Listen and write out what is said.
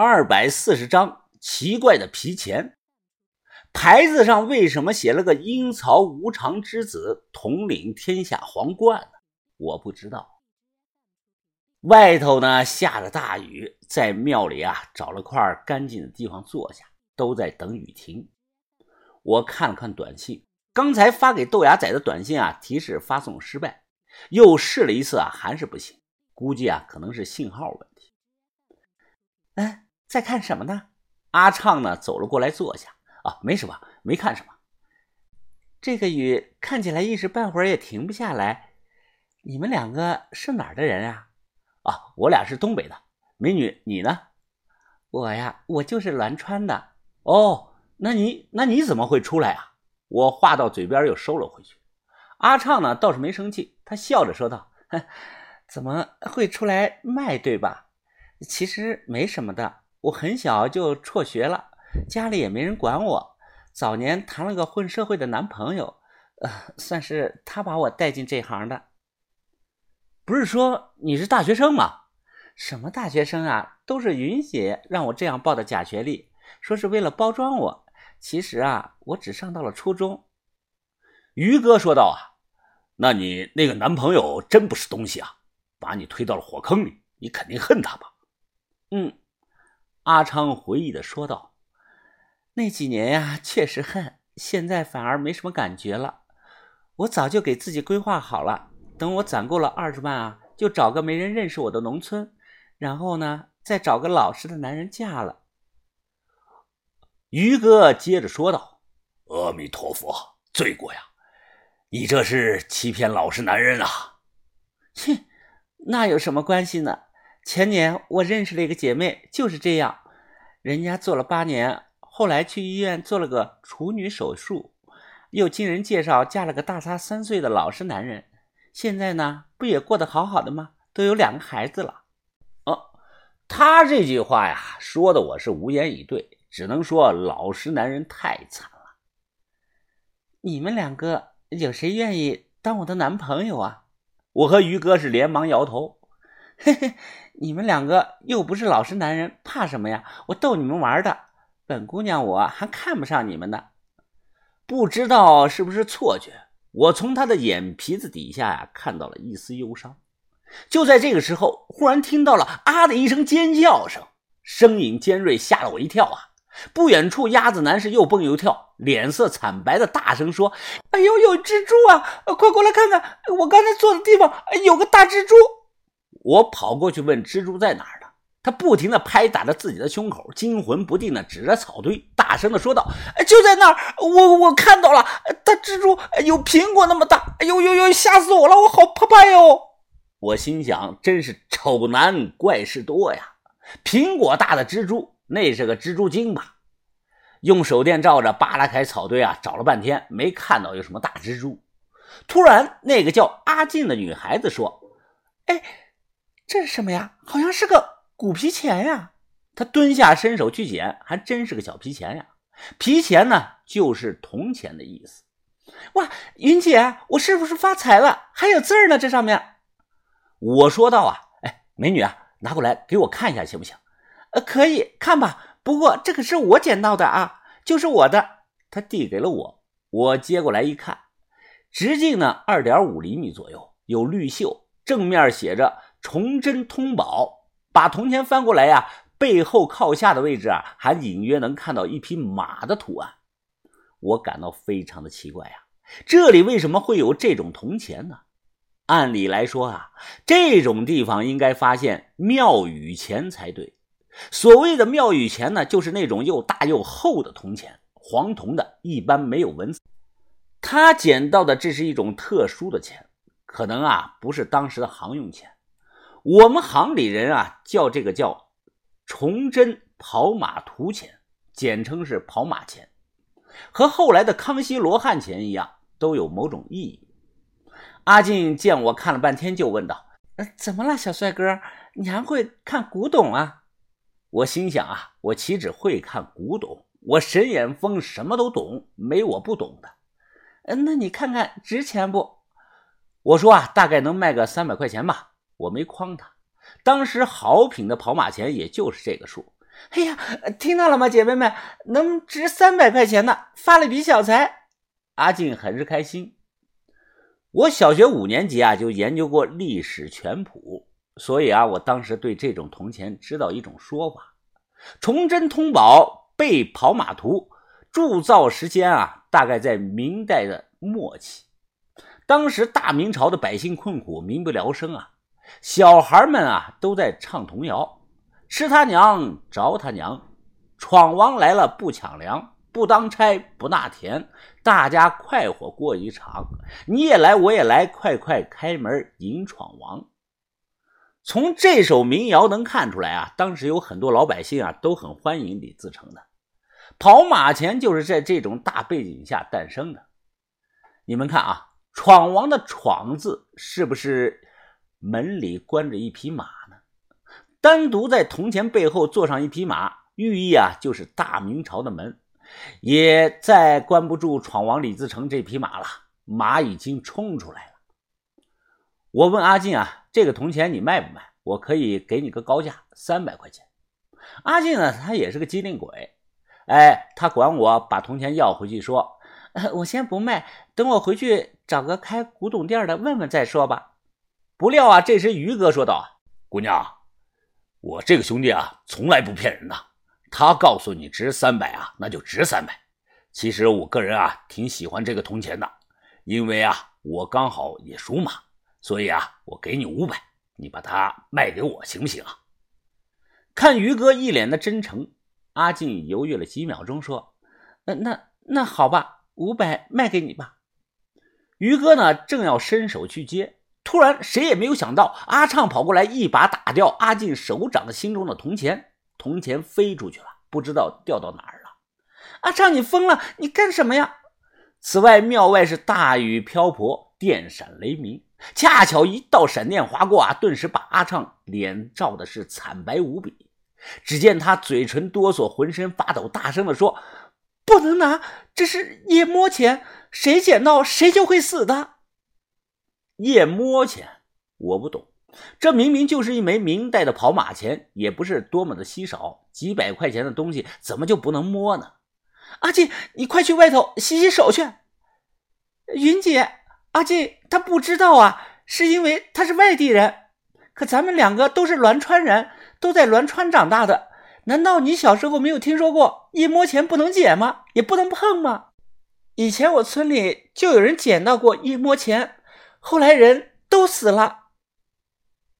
二百四十张奇怪的皮钱，牌子上为什么写了个阴曹无常之子统领天下皇冠呢？我不知道。外头呢下着大雨，在庙里啊找了块干净的地方坐下，都在等雨停。我看了看短信，刚才发给豆芽仔的短信啊提示发送失败，又试了一次啊还是不行，估计啊可能是信号问题。在看什么呢？阿畅呢走了过来坐下啊，没什么，没看什么。这个雨看起来一时半会儿也停不下来。你们两个是哪儿的人啊？啊，我俩是东北的。美女，你呢？我呀，我就是栾川的。哦，那你那你怎么会出来啊？我话到嘴边又收了回去。阿畅呢倒是没生气，他笑着说道：“怎么会出来卖，对吧？其实没什么的。我很小就辍学了，家里也没人管我。早年谈了个混社会的男朋友，呃，算是他把我带进这行的。”不是说你是大学生吗？什么大学生啊？都是云姐让我这样报的假学历，说是为了包装我。其实啊，我只上到了初中。于哥说道：“啊，那你那个男朋友真不是东西啊，把你推到了火坑里，你肯定恨他吧？”嗯，阿昌回忆的说道：“那几年呀，确实恨，现在反而没什么感觉了。我早就给自己规划好了。”等我攒够了二十万啊，就找个没人认识我的农村，然后呢，再找个老实的男人嫁了。于哥接着说道：“阿弥陀佛，罪过呀！你这是欺骗老实男人啊！”切，那有什么关系呢？前年我认识了一个姐妹，就是这样，人家做了八年，后来去医院做了个处女手术，又经人介绍嫁了个大她三岁的老实男人。现在呢，不也过得好好的吗？都有两个孩子了。哦，他这句话呀，说的我是无言以对，只能说老实男人太惨了。你们两个有谁愿意当我的男朋友啊？我和于哥是连忙摇头。嘿嘿，你们两个又不是老实男人，怕什么呀？我逗你们玩的。本姑娘我还看不上你们呢，不知道是不是错觉。我从他的眼皮子底下呀看到了一丝忧伤。就在这个时候，忽然听到了“啊”的一声尖叫声，声音尖锐，吓了我一跳啊！不远处，鸭子男是又蹦又跳，脸色惨白的大声说：“哎呦，有蜘蛛啊！快过来看看，我刚才坐的地方有个大蜘蛛。”我跑过去问：“蜘蛛在哪儿呢？”他不停地拍打着自己的胸口，惊魂不定地指着草堆，大声地说道：“就在那儿，我我看到了，大蜘蛛有苹果那么大！哎呦呦呦，吓死我了，我好怕怕哟！”我心想，真是丑男怪事多呀！苹果大的蜘蛛，那是个蜘蛛精吧？用手电照着扒拉开草堆啊，找了半天没看到有什么大蜘蛛。突然，那个叫阿静的女孩子说：“哎，这是什么呀？好像是个……”古皮钱呀，他蹲下伸手去捡，还真是个小皮钱呀。皮钱呢，就是铜钱的意思。哇，云姐，我是不是发财了？还有字儿呢，这上面。我说道啊，哎，美女啊，拿过来给我看一下，行不行？呃，可以看吧。不过这可是我捡到的啊，就是我的。他递给了我，我接过来一看，直径呢二点五厘米左右，有绿锈，正面写着“崇祯通宝”。把铜钱翻过来呀，背后靠下的位置啊，还隐约能看到一匹马的图案。我感到非常的奇怪呀，这里为什么会有这种铜钱呢？按理来说啊，这种地方应该发现庙宇钱才对。所谓的庙宇钱呢，就是那种又大又厚的铜钱，黄铜的，一般没有纹丝。他捡到的这是一种特殊的钱，可能啊，不是当时的行用钱。我们行里人啊，叫这个叫“崇祯跑马图钱”，简称是跑马钱，和后来的康熙罗汉钱一样，都有某种意义。阿进见我看了半天，就问道：“呃，怎么了，小帅哥？你还会看古董啊？”我心想啊，我岂止会看古董，我神眼峰什么都懂，没我不懂的。嗯，那你看看值钱不？我说啊，大概能卖个三百块钱吧。我没诓他，当时好品的跑马钱也就是这个数，哎呀，听到了吗，姐妹们？能值三百块钱呢，发了笔小财。阿静很是开心。我小学五年级啊，就研究过历史全谱，所以啊，我当时对这种铜钱知道一种说法：崇祯通宝背跑马图，铸造时间啊，大概在明代的末期。当时大明朝的百姓困苦，民不聊生啊，小孩们啊都在唱童谣：“吃他娘，着他娘，闯王来了不抢粮，不当差不纳田，大家快活过一场。你也来，我也来，快快开门迎闯王。”从这首民谣能看出来啊，当时有很多老百姓啊都很欢迎李自成的跑马钱，就是在这种大背景下诞生的。你们看啊。闯王的“闯”字是不是门里关着一匹马呢？单独在铜钱背后坐上一匹马，寓意啊就是大明朝的门也再关不住闯王李自成这匹马了，马已经冲出来了。我问阿进啊，这个铜钱你卖不卖？我可以给你个高价，三百块钱。阿进呢，他也是个机灵鬼，哎，他管我把铜钱要回去，说。我先不卖，等我回去找个开古董店的问问再说吧。不料啊，这时于哥说道：“姑娘，我这个兄弟啊，从来不骗人的。他告诉你值三百啊，那就值三百。其实我个人啊，挺喜欢这个铜钱的，因为啊，我刚好也属马，所以啊，我给你五百，你把它卖给我行不行啊？”看于哥一脸的真诚，阿进犹豫了几秒钟，说：“那那那好吧。”五百卖给你吧，于哥呢正要伸手去接，突然谁也没有想到，阿畅跑过来，一把打掉阿进手掌心中的铜钱，铜钱飞出去了，不知道掉到哪儿了。阿畅，你疯了？你干什么呀？此外，庙外是大雨瓢泼，电闪雷鸣，恰巧一道闪电划过啊，顿时把阿畅脸照的是惨白无比。只见他嘴唇哆嗦，浑身发抖，大声的说。不能拿，这是夜摸钱，谁捡到谁就会死的。夜摸钱，我不懂，这明明就是一枚明代的跑马钱，也不是多么的稀少，几百块钱的东西怎么就不能摸呢？阿进，你快去外头洗洗手去。云姐，阿进他不知道啊，是因为他是外地人，可咱们两个都是栾川人，都在栾川长大的。难道你小时候没有听说过一摸钱不能捡吗？也不能碰吗？以前我村里就有人捡到过一摸钱，后来人都死了。